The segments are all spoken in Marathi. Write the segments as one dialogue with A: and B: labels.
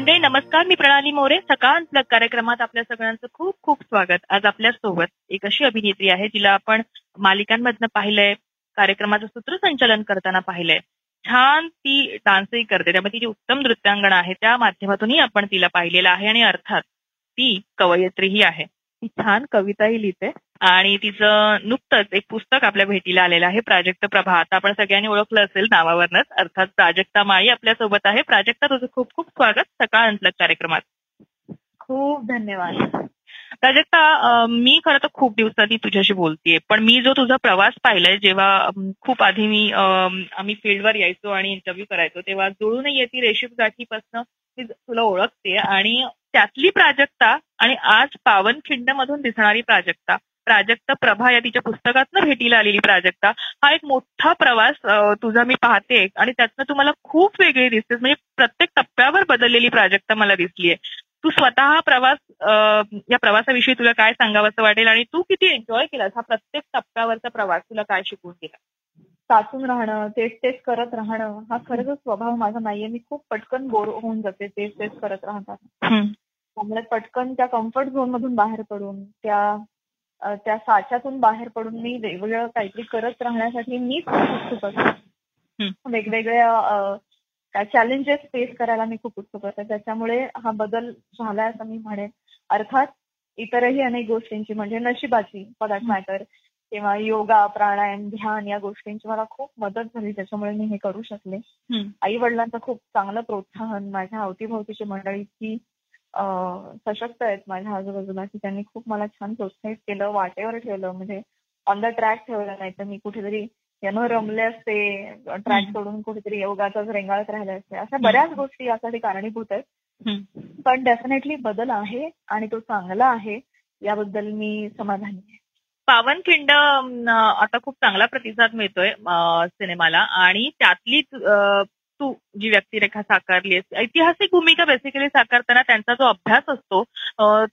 A: मंडळी नमस्कार. मी प्रणाली मोरे. सकाळ प्लग कार्यक्रमात आपल्या सगळ्यांचं खूप खूप स्वागत. आज आपल्यासोबत एक अशी अभिनेत्री आहे जिला आपण मालिकांमधनं पाहिलंय कार्यक्रमाचं सूत्रसंचालन करताना पाहिलंय. छान ती डान्सही करते. त्यामुळे ती जी उत्तम नृत्यांगण आहे त्या माध्यमातूनही आपण तिला पाहिलेलं आहे. आणि अर्थात ती कवयित्रीही आहे. ती छान कविताही लिहिते. आणि तिचं नुकतंच एक पुस्तक आपल्या भेटीला आलेलं आहे प्राजक्त प्रभा. आता आपण सगळ्यांनी ओळखलं असेल नावावरनच. अर्थात प्राजक्ता माळी आपल्यासोबत आहे. प्राजक्ता तुझं खूप खूप स्वागत. सकाळ अंतलग कार्यक्रमात.
B: खूप धन्यवाद.
A: प्राजक्ता मी खरं तर खूप दिवसांनी तुझ्याशी बोलतेय पण मी जो तुझा प्रवास पाहिलाय जेव्हा खूप आधी मी आम्ही फील्डवर यायचो आणि इंटरव्ह्यू करायचो तेव्हा जुळून येते रेशीम गाठीपासनं मी तुला ओळखते. आणि त्यातली प्राजक्ता आणि आज पावनखिंड मधून दिसणारी प्राजक्ता प्राजक्त प्रभा या तिच्या पुस्तकातनं भेटीला आलेली प्राजक्ता. हा एक मोठा प्रवास तुझा मी पाहते. आणि त्यातनं तू मला खूप वेगळी दिसतेस. म्हणजे प्रत्येक टप्प्यावर बदललेली प्राजक्ता मला दिसलीये. तू स्वतः हा प्रवास या प्रवासाविषयी तुला काय सांगावंसं वाटेल? आणि तू किती एन्जॉय केलास हा प्रत्येक टप्प्यावरचा प्रवास? तुला काय शिकवून गेला?
B: साचून राहणं तेच तेच करत राहणं हा खरंच स्वभाव माझा नाहीये. मी खूप पटकन बोर होऊन जाते तेच तेच करत राहतात त्यामुळे पटकन त्या कम्फर्ट झोन मधून बाहेर पडून त्या त्या साच्यातून बाहेर पडून मी वेगवेगळं काहीतरी करत राहण्यासाठी मीच खूप उत्सुक असते. वेगवेगळ्या काय चॅलेंजेस फेस करायला मी खूप उत्सुक असते. त्याच्यामुळे हा बदल झालाय असं मी म्हणेन. अर्थात इतरही अनेक गोष्टींची म्हणजे नशिबाची पदार्थ मॅटर किंवा योगा प्राणायाम ध्यान या गोष्टींची मला खूप मदत झाली. त्याच्यामुळे मी हे करू शकले. आई वडिलांचं खूप चांगलं प्रोत्साहन माझ्या अवतीभोवतीची मंडळी की सशक्त आहेत माझ्या आजूबाजूला की त्यांनी खूप मला छान प्रोत्साहित केलं वाटेवर ठेवलं. म्हणजे ऑन द ट्रॅक ठेवलं नाही तर मी कुठेतरी यानं रमले असते ट्रॅक. सोडून कुठेतरी योगाचाच रेंगाळत राहिले असते. अशा बऱ्याच गोष्टी यासाठी कारणीभूत आहेत. पण डेफिनेटली बदल आहे आणि तो चांगला आहे याबद्दल मी समाधानी आहे.
A: पावनखिंड आता खूप चांगला प्रतिसाद मिळतोय सिनेमाला. आणि त्यातली तू जी व्यक्तिरेखा साकारली ऐतिहासिक भूमिका बेसिकली साकारताना त्यांचा जो अभ्यास असतो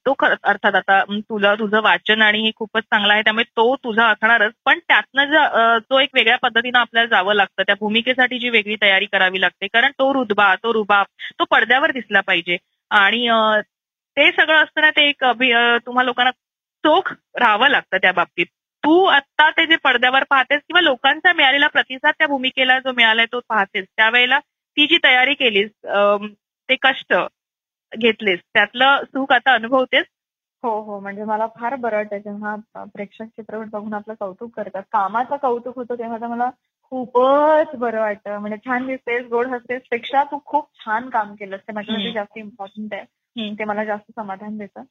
A: तो खरंच अर्थात आता तुला तुझं वाचन आणि हे खूपच चांगलं आहे त्यामुळे तो तुझा असणारच पण त्यातनं जो एक वेगळ्या पद्धतीनं आपल्याला जावं लागतं त्या भूमिकेसाठी जी वेगळी तयारी करावी लागते कारण तो रुतबा तो रुबाब तो पडद्यावर दिसला पाहिजे. आणि ते सगळं असताना ते एक तुम्हा लोकांना चोख राहावं लागतं त्या बाबतीत. तू आता ते जे पडद्यावर पाहतेस किंवा लोकांचा मिळालेला प्रतिसाद त्या भूमिकेला जो मिळालाय तो पाहतेस. त्यावेळेला ती जी तयारी केलीस ते कष्ट घेतलेस त्यातलं सुख आता अनुभवतेस?
B: हो हो. म्हणजे मला फार बरं वाटतं जेव्हा प्रेक्षक चित्रपट बघून आपलं कौतुक करतात. कामाचं कौतुक होतं तेव्हा तर मला खूपच बरं वाटतं. म्हणजे छान दिसतेस गोड हसतेस पेक्षा तू खूप छान काम केलंस. ते माझ्यासाठी. जास्त इम्पॉर्टंट आहे. ते मला जास्त समाधान देतं.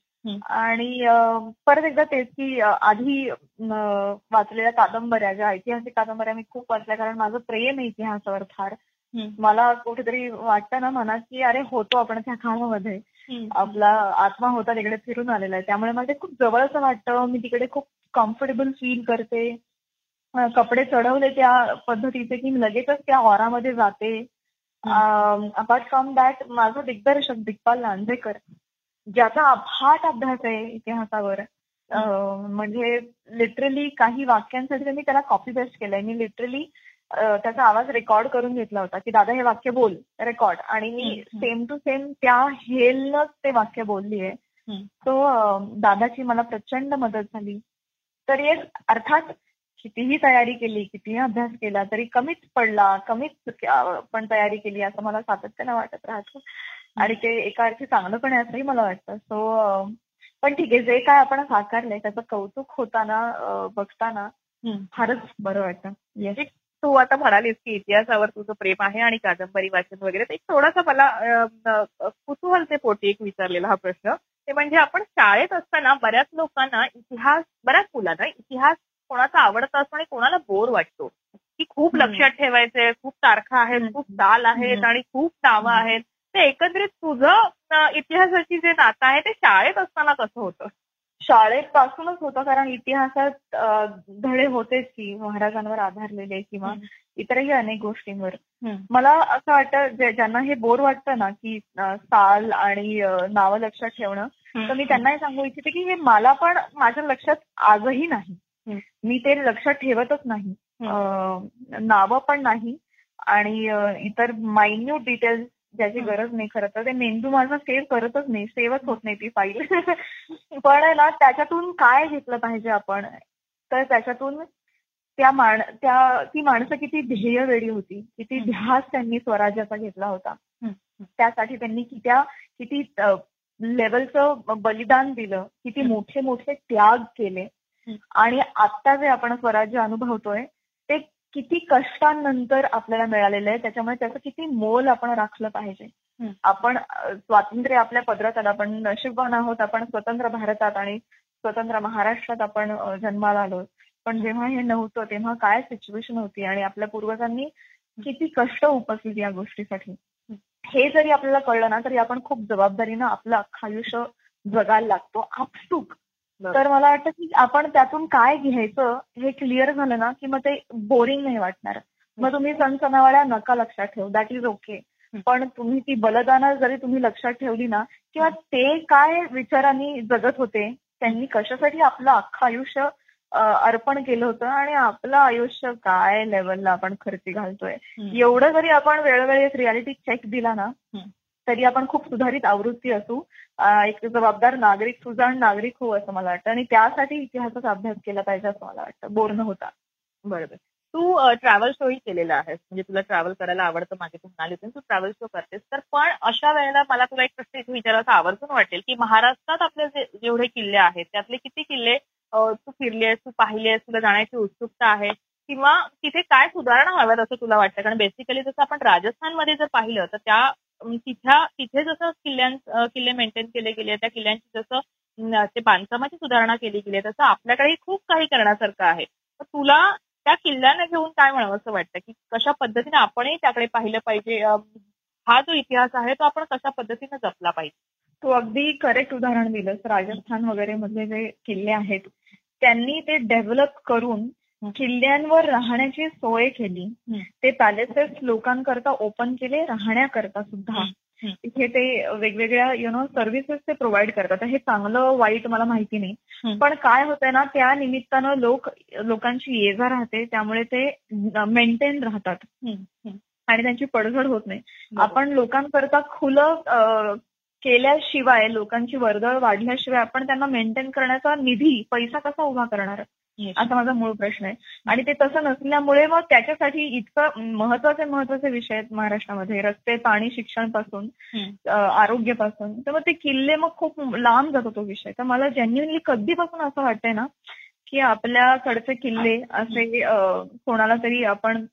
B: आणि परत एकदा तेच की आधी वाचलेल्या कादंबऱ्या ज्या ऐतिहासिक कादंबऱ्या मी खूप वाचल्या कारण माझं प्रेम आहे इतिहासावर फार. मला कुठेतरी वाटतं ना मनात की अरे होतो आपण त्या काळामध्ये. आपला आत्मा होता तिकडे फिरून आलेला आहे. त्यामुळे मला ते खूप जवळचं वाटतं. मी तिकडे खूप कम्फर्टेबल फील करते. कपडे चढवले त्या पद्धतीचे की मी लगेचच त्या ऑरामध्ये जाते. अपार्ट फ्रॉम दॅट माझं दिग्दर्शक दिग्पाल लांजेकर ज्याचा अफाट अभ्यास आहे इतिहासावर म्हणजे लिटरली काही वाक्यांसाठी त्यांनी त्याला कॉपी पेस्ट केलंय. मी लिटरली त्याचा आवाज रेकॉर्ड करून घेतला होता की दादा हे वाक्य बोल रेकॉर्ड आणि मी. सेम टू सेम त्या हेलनच ते वाक्य बोलली आहे. तो दादाची मला प्रचंड मदत झाली. तर येस अर्थात कितीही तयारी केली कितीही अभ्यास केला तरी कमीच पडला कमीच पण तयारी केली असं मला सातत्यानं वाटत राहतं. आणि ते एका अर्थी चांगलं पण आहे असंही मला वाटतं सो पण ठीक आहे जे काय आपण साकारलंय त्याचं कौतुक होताना बघताना फारच बरं वाटतं येस
A: तू आता म्हणालीस की इतिहासावर तुझं प्रेम आहे आणि कादंबरी वाचन वगैरे एक थोडासा मला अं, कुतूहलचे पोटी एक विचारलेला हा प्रश्न ते म्हणजे आपण शाळेत असताना बऱ्याच लोकांना इतिहास बऱ्याच मुलांना इतिहास कोणाचा आवडता असतो आणि कोणाला बोर वाटतो की खूप. लक्षात ठेवायचंय खूप तारखा आहेत. खूप दाल आहेत. आणि खूप नावं. आहेत ते एकंदरीत तुझं इतिहासाची जे नातं आहे ते शाळेत असताना कसं होतं?
B: शाळेत पासूनच होतं कारण इतिहासात धडे होतेच की महाराजांवर आधारलेले किंवा इतरही अनेक गोष्टींवर. मला असं वाटतं ज्यांना हे बोर वाटतं ना की साल आणि नावं लक्षात ठेवणं तर मी त्यांना हे सांगू इच्छिते की हे मला पण माझ्या लक्षात आजही नाही. मी ते लक्षात ठेवतच नाही. नावं पण नाही आणि इतर मायन्यूट डिटेल्स ज्याची गरज नाही खरं तर. ते मेंदू माझा सेव्ह करतच नाही सेव्हच होत नाही ती फाईल पण ना त्याच्यातून काय घेतलं पाहिजे आपण? तर त्याच्यातून त्या माण त्या ती माणसं किती ध्येय वेळी होती किती ध्यास त्यांनी स्वराज्याचा घेतला होता. त्यासाठी त्यांनी कित्या किती लेवलचं बलिदान दिलं किती मोठे मोठे त्याग केले. आणि आता जे आपण स्वराज्य अनुभवतोय ते किती कष्टांनंतर आपल्याला मिळालेलं आहे त्याच्यामुळे त्याचं किती मोल आपण राखलं पाहिजे. आपण स्वातंत्र्य आपल्या पदरात आलं आपण नशीबवान आहोत आपण स्वतंत्र भारतात आणि स्वतंत्र महाराष्ट्रात आपण जन्माला आलो. पण जेव्हा हे नव्हतं तेव्हा काय सिच्युएशन होती आणि आपल्या पूर्वजांनी किती कष्ट उपसली या गोष्टीसाठी? हे जरी आपल्याला कळलं ना तरी आपण खूप जबाबदारीनं आपलं अख्खं आयुष्य जगायला लागतो. आपसूक. तर मला वाटतं की आपण त्यातून काय घ्यायचं हे क्लिअर झालं ना की मग ते बोरिंग नाही वाटणार. मग तुम्ही सणसणावाळ्या नका लक्षात ठेवू. दॅट इज ओके पण तुम्ही ती बलदानं जरी तुम्ही लक्षात ठेवली ना किंवा ते काय विचारांनी जगत होते त्यांनी कशासाठी आपलं अख्खं आयुष्य अर्पण केलं होतं आणि आपलं आयुष्य काय लेवलला आपण खर्ची घालतोय. एवढं जरी आपण वेळोवेळी रियालिटी चेक दिला ना तरी आपण खूप सुधारित आवृत्ती असू एक जबाबदार नागरिक सुजाण नागरिक हो असं मला वाटतं. आणि त्यासाठी इतिहासाचा अभ्यास केला पाहिजे असं मला वाटतं. बोर होता.
A: बरोबर. तू ट्रॅव्हल शोही केलेला आहेस. म्हणजे तुला ट्रॅव्हल करायला आवडतं मागे तू म्हणाली तू ट्रॅव्हल शो करतेस. तर पण अशा वेळेला मला तुला एक प्रश्न इथे विचारायचा आवर्जून वाटेल की महाराष्ट्रात आपले जेवढे किल्ले आहेत त्यातले किती किल्ले तू फिरलीस तू पाहिलीस तुला जाण्याची उत्सुकता आहे? किंवा तिथे काय सुधारणा हव्यात असं तुला वाटतं? कारण बेसिकली जसं आपण राजस्थानमध्ये जर पाहिलं तर त्या तिथ्या तिथे जसं किल्ल्यां किल्ले मेंटेन केले गेले त्या किल्ल्यांची जसं ते बांधकामाची सुधारणा केली गेली तसं आपल्याकडे खूप काही करण्यासारखं आहे. तर तुला त्या किल्ल्यांना घेऊन काय म्हणावं असं वाटतं? की कशा पद्धतीने आपणही त्याकडे पाहिलं पाहिजे? हा जो इतिहास आहे तो आपण कशा पद्धतीने जपला पाहिजे?
B: तू अगदी करेक्ट उदाहरण दिलंस. राजस्थान वगैरे मधले जे किल्ले आहेत त्यांनी ते डेव्हलप करून किल्ल्यांवर राहण्याची सोय केली. ते पॅलेसेस लोकांकरता ओपन केले राहण्याकरता सुद्धा. इथे ते वेगवेगळ्या यु नो सर्व्हिसेस ते प्रोव्हाइड करतात. हे चांगलं वाईट मला माहिती नाही. पण काय होतंय ना त्या निमित्तानं लोक लोकांची ये जा राहते. त्यामुळे ते मेंटेन राहतात. आणि त्यांची पडझड होत नाही. आपण लोकांकरता खुलं केल्याशिवाय लोकांची वर्दळ वाढल्याशिवाय आपण त्यांना मेंटेन करण्याचा निधी पैसा कसा उभा करणार? असा माझा मूळ प्रश्न आहे. आणि ते तसं नसल्यामुळे मग त्याच्यासाठी इतकं महत्त्वाचे महत्त्वाचे विषय आहेत महाराष्ट्रामध्ये. रस्ते पाणी शिक्षणपासून आरोग्यापासून. तर मग ते किल्ले मग खूप लांब जातो तो विषय. तर मला जेन्युनली कधीपासून असं वाटतंय ना की आपल्याकडचे किल्ले असे कोणाला तरी आपण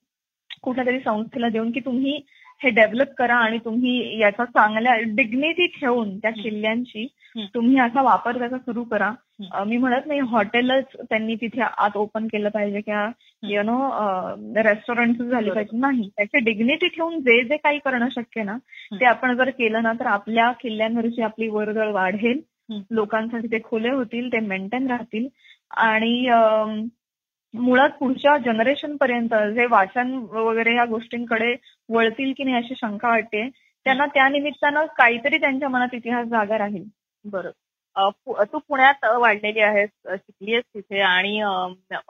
B: कुठल्या तरी संस्थेला देऊन की तुम्ही हे डेव्हलप करा आणि तुम्ही याचा चांगल्या डिग्निटी ठेवून त्या किल्ल्यांची तुम्ही असा वापर त्याचा सुरू करा. मी म्हणत नाही हॉटेलच त्यांनी तिथे आत ओपन केलं पाहिजे किंवा यु नो रेस्टॉरंट झाले पाहिजे. नाही. त्याची डिग्निटी ठेवून जे जे काही करणं शक्य ना ते आपण जर केलं ना तर आपल्या किल्ल्यांवरची आपली वर्दळ वाढेल. लोकांसाठी ते खुले होतील ते मेंटेन राहतील. आणि मुळात पुढच्या जनरेशन पर्यंत जे वाचन वगैरे या गोष्टींकडे वळतील की नाही अशी शंका वाटते त्यांना त्या निमित्तानं काहीतरी त्यांच्या मनात इतिहास जागा राहील.
A: बरोबर तू पुण्यात वाढलेली आहेस शिकली आहेस तिथे आणि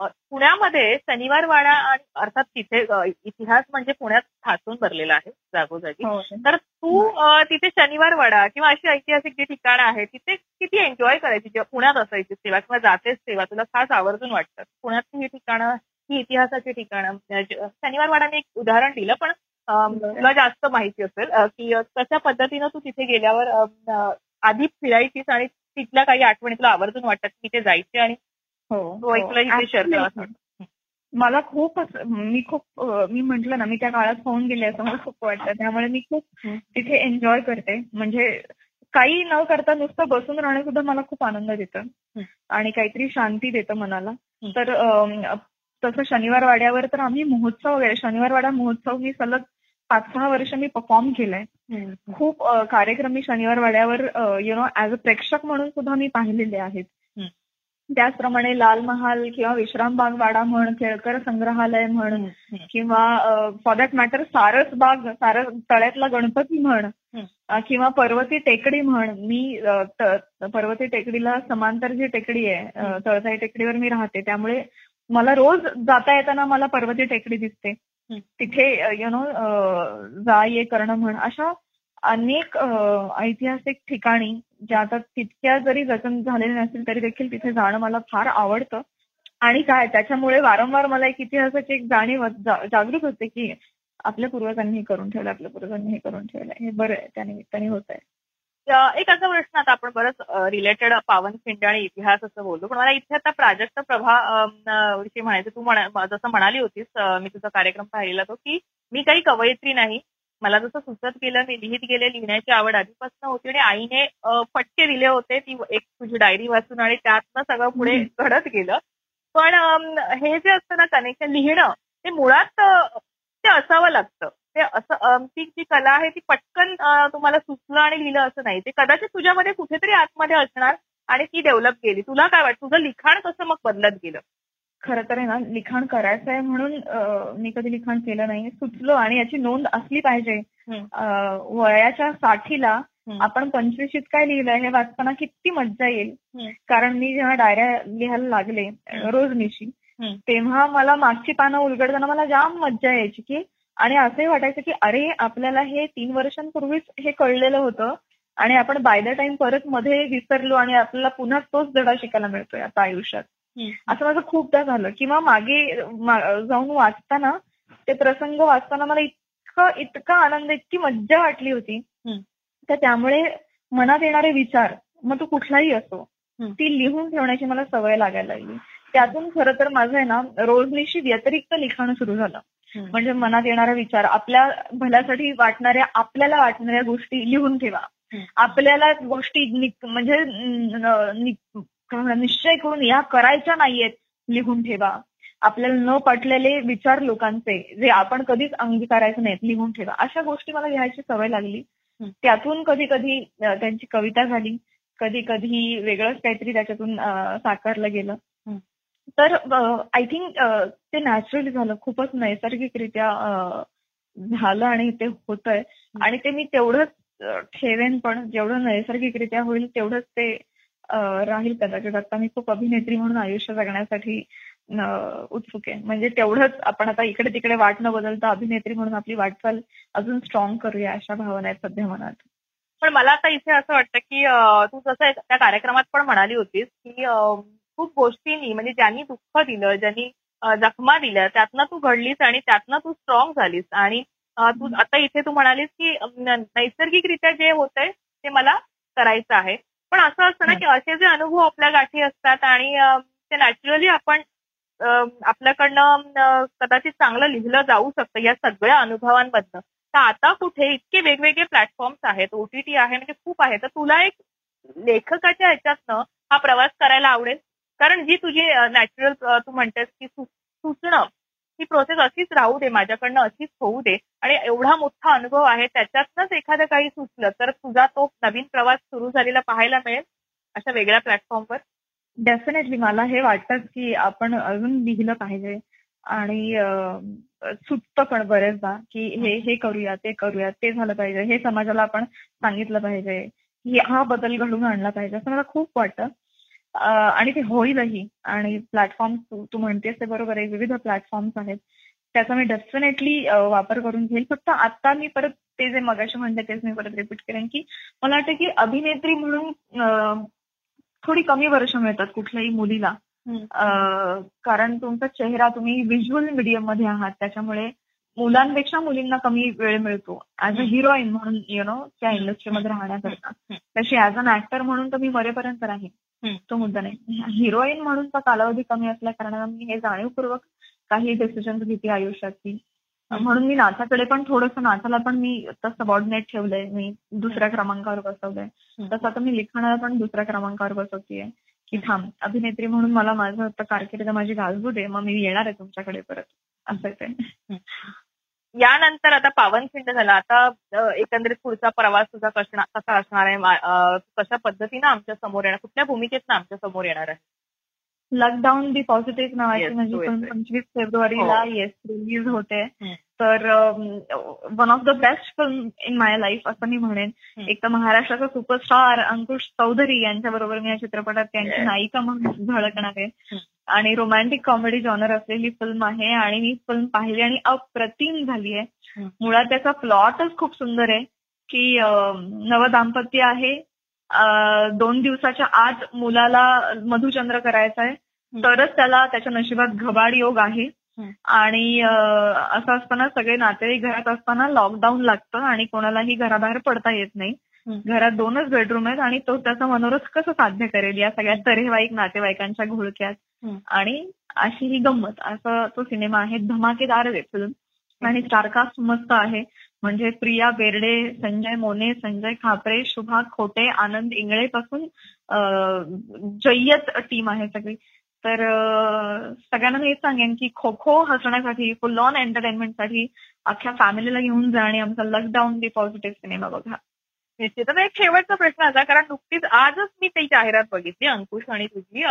A: पुण्यामध्ये शनिवार वाडा आणि अर्थात तिथे इतिहास म्हणजे पुण्यात ठासून भरलेला आहे जागोजागी.
B: हो,
A: तर तू तिथे शनिवार वाडा किंवा अशी ऐतिहासिक जी ठिकाणं आहेत तिथे किती एन्जॉय करायची? जेव्हा पुण्यात असायची सेवा किंवा जातेच सेवा तुला खास आवर्जून वाटतात पुण्यात ही ठिकाणं ही इतिहासाची ठिकाणं शनिवार वाडाने एक उदाहरण दिलं पण तुला जास्त माहिती असेल की कशा पद्धतीनं तू तिथे गेल्यावर आधी फिरायचीस आणि तिथल्या काही आठवणी तुला आवर्जून वाटतात की ते जायचे आणि
B: हो.
A: इथे शेअर
B: मला खूप मी खूप मी म्हंटल ना मी त्या काळात होऊन गेले असं मला खूप वाटतं. त्यामुळे मी खूप तिथे एन्जॉय करते. म्हणजे काही न करता नुसतं बसून राहणं सुद्धा मला खूप आनंद देतं. आणि काहीतरी शांती देतं मनाला. तर तसं शनिवार वाड्यावर तर आम्ही महोत्सव वगैरे शनिवार वाडा महोत्सव मी सलग पाच सहा वर्ष मी परफॉर्म केलंय. खूप कार्यक्रम मी शनिवार वाड्यावर यु नो ऍज अ प्रेक्षक म्हणून सुद्धा मी पाहिलेले आहेत. त्याचप्रमाणे लाल महाल किंवा विश्रामबाग वाडा म्हण केळकर संग्रहालय म्हण किंवा फॉर दॅट मॅटर सारस बाग सारस तळ्यातला गणपती म्हण किंवा पर्वती टेकडी म्हण मी पर्वती टेकडीला समांतर जी टेकडी आहे तळसाई टेकडीवर मी राहते त्यामुळे मला रोज जाता येताना मला पर्वती टेकडी दिसते. तिथे यु नो जा ये करणं म्हण अशा अनेक ऐतिहासिक ठिकाणी ज्या आता तितक्या जरी जतन झालेल्या नसतील तरी देखील तिथे जाणं मला फार आवडतं. आणि काय त्याच्यामुळे वारंवार मला एक इतिहासाची एक जाणीव जागृत होते की आपल्या पूर्वजांनी हे करून ठेवलं आपल्या पूर्वजांनी हे करून ठेवलं. हे बरं आहे त्या निमित्ताने होत आहे
A: एक असा प्रश्न आता आपण बरंच रिलेटेड पावनखिंड आणि इतिहास असं बोलतो पण मला इथे आता प्राजक्त प्रभा विषयी म्हणायचं तू जसं म्हणाली होतीस मी तुझा कार्यक्रम पाहिलेला तो की मी काही कवयित्री नाही. मला जसं सुचत गेलं मी लिहित गेले लिहिण्याची आवड आधीपासून होती आणि आईने फटके दिले होते. ती एक तुझी डायरी वाचून आणि त्यातनं सगळं पुढे घडत गेलं. पण हे जे असतं ना कनेक्शन लिहिणं ते मुळात ते असावं लागतं. ते असं ती जी कला आहे ती पटकन तुम्हाला सुचलं आणि लिहिलं असं नाही. ते कदाचित तुझ्यामध्ये कुठेतरी आतमध्ये असणार आणि ती डेव्हलप केली तुला काय वाटतं? तुझं लिखाण कसं मग बदलत गेलं?
B: खरं तर आहे ना लिखाण करायचं आहे म्हणून मी कधी लिखाण केलं नाही सुचलो आणि याची नोंद असली पाहिजे. वयाच्या साठीला आपण पंचवीशीत काय लिहिलंय हे वाचताना किती मज्जा येईल. कारण मी जेव्हा डायऱ्या लिहायला लागले रोजनिशी तेव्हा मला मागची पानं उलगडताना मला जाम मज्जा यायची की आणि असंही वाटायचं की अरे आपल्याला हे तीन वर्षांपूर्वीच हे कळलेलं होतं आणि आपण बाय द टाइम परत मध्ये विसरलो आणि आपल्याला पुन्हा तोच धडा शिकायला मिळतोय आता आयुष्यात. असं माझं खूपदा झालं. किंवा मागे जाऊन वाचताना ते प्रसंग वाचताना मला इतकं इतका आनंद इतकी मज्जा वाटली होती. तर त्यामुळे मनात येणारे विचार मग तो कुठलाही असो ती लिहून ठेवण्याची मला सवय लागायला लागली. त्यातून खरं तर माझं आहे ना रोजनिशी व्यतिरिक्त लिखाण सुरू झालं. म्हणजे मनात येणारा विचार आपल्या भल्यासाठी वाटणाऱ्या आपल्याला वाटणाऱ्या गोष्टी लिहून ठेवा. आपल्याला गोष्टी म्हणजे निश्चय करून या करायच्या नाहीयेत लिहून ठेवा. आपल्याला न पटलेले विचार लोकांचे जे आपण कधीच अंगीकारायचे नाहीत लिहून ठेवा. अशा गोष्टी मला लिहायची सवय लागली. त्यातून कधी कधी त्यांची कविता झाली. कधी कधी वेगळंच काहीतरी त्याच्यातून साकारलं गेलं. तर आय थिंक ते नॅचरली झालं. खूपच नैसर्गिकरित्या झालं आणि ते होतंय. आणि ते मी तेवढंच ठेवेन पण जेवढं नैसर्गिकरित्या होईल तेवढंच ते राहील कदाचित. आता मी खूप अभिनेत्री म्हणून आयुष्य जगण्यासाठी उत्सुक आहे. म्हणजे तेवढंच आपण आता इकडे तिकडे वाट न बदलता अभिनेत्री म्हणून आपली वाटचाल अजून स्ट्रॉंग करूया अशा भावना आहेत सध्या मनात.
A: पण मला आता इथे असं वाटतं की तू जसं त्या कार्यक्रमात पण म्हणाली होतीस की खूप गोष्टींनी म्हणजे ज्यांनी दुःख दिलं ज्यांनी जखमा दिल्या त्यातनं तू घडलीस आणि त्यातनं तू स्ट्रॉंग झालीस. आणि तू आता इथे तू म्हणालीस की नैसर्गिकरित्या जे होतंय ते मला करायचं आहे. पण असं असतं ना की असे जे अनुभव आपल्या गाठी असतात आणि ते नॅचरली आपण आपल्याकडनं कदाचित चांगलं लिहिलं जाऊ शकतं या सगळ्या अनुभवांमधनं. तर आता कुठे इतके वेगवेगळे प्लॅटफॉर्म्स आहेत ओटीटी आहे म्हणजे खूप आहे. तर तुला एक लेखकाच्या ह्याच्यातनं हा प्रवास करायला आवडेल? कारण जी तुझी नॅचरल तू म्हणतेस की सुचणं ही प्रोसेस अशीच राहू दे माझ्याकडनं अशीच होऊ दे. आणि एवढा मोठा अनुभव आहे त्याच्यातनंच एखादं काही सुचलं तर तुझा तो नवीन प्रवास सुरू झालेला पाहायला मिळेल अशा वेगळ्या प्लॅटफॉर्मवर
B: डेफिनेटली मला हे वाटतं की आपण अजून लिहिलं पाहिजे. आणि सुटतं पण बरेचदा की हे हे करूया ते करूया ते झालं पाहिजे. हे समाजाला आपण सांगितलं पाहिजे हा बदल घडून आणला पाहिजे असं मला खूप वाटतं. आणि ते होईलही. आणि प्लॅटफॉर्म तू म्हणतेस ते बरोबर आहे. विविध प्लॅटफॉर्म्स आहेत. त्याचा मी डेफिनेटली वापर करून घेईल. फक्त आता मी परत ते जे मगाशी म्हणते तेच मी परत रिपीट करेन की मला वाटतं की अभिनेत्री म्हणून थोडी कमी वर्ष मिळतात कुठल्याही मुलीला. कारण तुमचा चेहरा तुम्ही व्हिज्युअल मीडियममध्ये आहात. त्याच्यामुळे मुलांपेक्षा मुलींना कमी वेळ मिळतो. ऍज अ हिरोईन म्हणून यु नो त्या इंडस्ट्रीमध्ये राहण्याकरता. तशी ऍज अन ऍक्टर म्हणून तर मी मरेपर्यंत राहील तो मुद्दा नाही. हिरोईन म्हणूनचा कालावधी कमी असल्या कारणाने मी हे जाणीवपूर्वक काही डिसिजन घेते आयुष्यातली. म्हणून मी नाचाकडे पण थोडंसं नाचाला पण मी सबॉर्डिनेट ठेवलंय. मी दुसऱ्या क्रमांकावर बसवलंय. तसं आता मी लिखाणाला पण दुसऱ्या क्रमांकावर बसवतीये. की थांब अभिनेत्री म्हणून मला माझं कारकीर्द माझी गाजवू दे मग मी येणार आहे तुमच्याकडे परत. असं ते.
A: यानंतर आता पावनखिंड झाला. आता एकंदरीत पुढचा प्रवास तुझा कसा असणार आहे? कशा पद्धतीनं आमच्यासमोर येणार? कुठल्या भूमिकेत आमच्यासमोर येणार आहे?
B: लॉकडाऊन बी पॉझिटिव्ह नावाची म्हणजे पंचवीस फेब्रुवारीला येस रिलीज होते. तर one of the best film in my life असं मी म्हणेन. एक तर महाराष्ट्राचा सुपरस्टार अंकुश चौधरी यांच्या बरोबर मी या चित्रपटात त्यांची नायिका म्हणून झळकणार आहे. आणि रोमॅन्टिक कॉमेडी जॉनर असलेली फिल्म आहे आणि मी फिल्म पाहिली आणि अप्रतिम झाली आहे. मुळात त्याचा प्लॉटच खूप सुंदर आहे की नव दाम्पत्य आहे. दोन दिवसाच्या आत मुलाला मधुचंद्र करायचा आहे. तरच त्याला त्याच्या नशिबात घबाड योग आहे. आणि असं असताना सगळे नातेवाईक घरात असताना लॉकडाऊन लागतं आणि कोणालाही घराबाहेर पडता येत नाही. घरात दोनच बेडरूम आहेत आणि तो त्याचा मनोरथ कसं साध्य करेल या सगळ्या तरेवाईक नातेवाईकांच्या घोळक्यात? आणि अशी ही गंमत असं तो सिनेमा आहे धमाकेदार आहे फिल्म आणि स्टारकास्ट मस्त आहे. म्हणजे प्रिया बेर्डे संजय मोने संजय खापरे शुभा खोटे आनंद इंगळे पासून जय्यत टीम आहे सगळी. तर सगळ्यांना हेच सांगेन की खो खो हसण्यासाठी फुल ऑन एंटरटेनमेंटसाठी अख्ख्या फॅमिलीला घेऊन जा आणि आमचा लकडाऊन दी पॉझिटिव्ह सिनेमा बघा.
A: निश्चितच एक शेवटचा प्रश्न असा कारण नुकतीच आजच मी ती जाहिरात बघितली अंकुश आणि तुझी.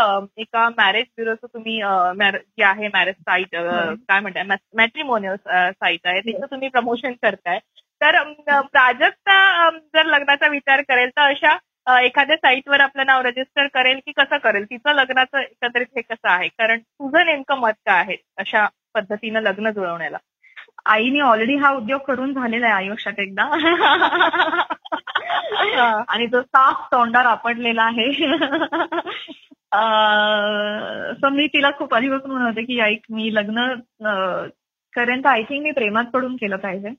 A: एका मॅरेज ब्युरोचं तुम्ही जे आहे मॅरेज साईट काय म्हणताय मॅट्रिमोनियल साईट आहे. तिचं तुम्ही प्रमोशन करताय. तर प्राजक्ता जर लग्नाचा विचार करेल तर अशा एखाद्या साईटवर आपलं नाव रजिस्टर करेल की कसं करेल? तिचं लग्नाचं एकत्रित हे कसं आहे? कारण तुझं नेमकं मत काय आहे अशा पद्धतीनं लग्न जुळवण्याला?
B: आईने ऑलरेडी हा उद्योग करून झालेला आहे आयुष्यात एकदा. आणि तो साफ तोंडार आपडलेला आहे. सो मी तिला खूप आधीपासून म्हणत होते की ऐक मी लग्न करेन तर आय थिंक मी प्रेमात पडून केलं पाहिजे.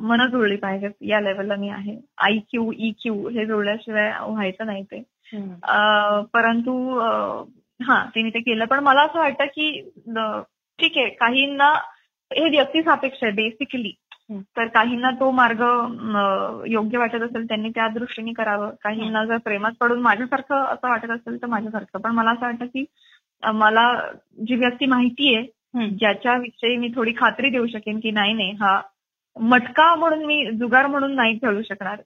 B: मन जुळली पाहिजे या लेवलला मी आहे. आय क्यू ई क्यू हे जुळल्याशिवाय व्हायचं नाही ते. परंतु हा तिने ते केलं. पण मला असं वाटतं की ठीक आहे काहींना हे व्यक्ती सापेक्ष आहे बेसिकली तर काहींना तो मार्ग योग्य वाटत असेल त्यांनी त्या दृष्टीने करावं. काहींना जर प्रेमात पडून माझ्यासारखं असं वाटत असेल तर माझ्यासारखं. पण मला असं वाटतं की मला जी व्यक्ती माहिती आहे ज्याच्याविषयी मी थोडी खात्री देऊ शकेन की नाही नाही. हा मटका म्हणून मी जुगार म्हणून नाही खेळू शकणार.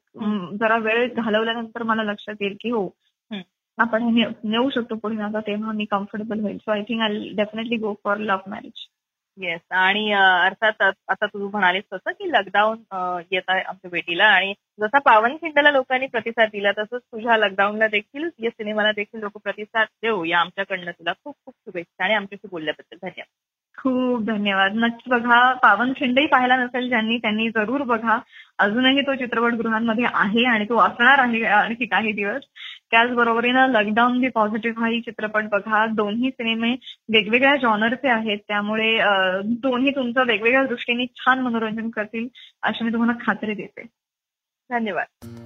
B: जरा वेळ घालवल्यानंतर मला लक्षात येईल की हो. आपण हे नेऊ शकतो पुढे आता तेव्हा मी कम्फर्टेबल होईल. So I think I definitely go for love marriage
A: yes आणि अर्थात आता तू म्हणालीस तसं की लॉकडाऊन येत आहे आमच्या भेटीला. आणि जसा पावनखिंडला लोकांनी प्रतिसाद दिला तसंच तुझ्या लॉकडाऊनला देखील या सिनेमाला देखील लोक प्रतिसाद देऊ या आमच्याकडनं तुला खूप खूप शुभेच्छा आणि आमच्याशी बोलल्याबद्दल धन्यवाद.
B: खूप धन्यवाद. नक्की बघा पावनखिंडही पाहायला नसेल ज्यांनी त्यांनी जरूर बघा. अजूनही तो चित्रपटगृहांमध्ये आहे आणि तो असणार आहे आणखी काही दिवस. त्याचबरोबरीनं लॉकडाऊन दी पॉझिटिव्ह हाही चित्रपट बघा. दोन्ही सिनेमे वेगवेगळ्या जॉनरचे आहेत. त्यामुळे दोन्ही तुमचं वेगवेगळ्या दृष्टीने छान मनोरंजन करतील अशी मी तुम्हाला खात्री देते.
A: धन्यवाद.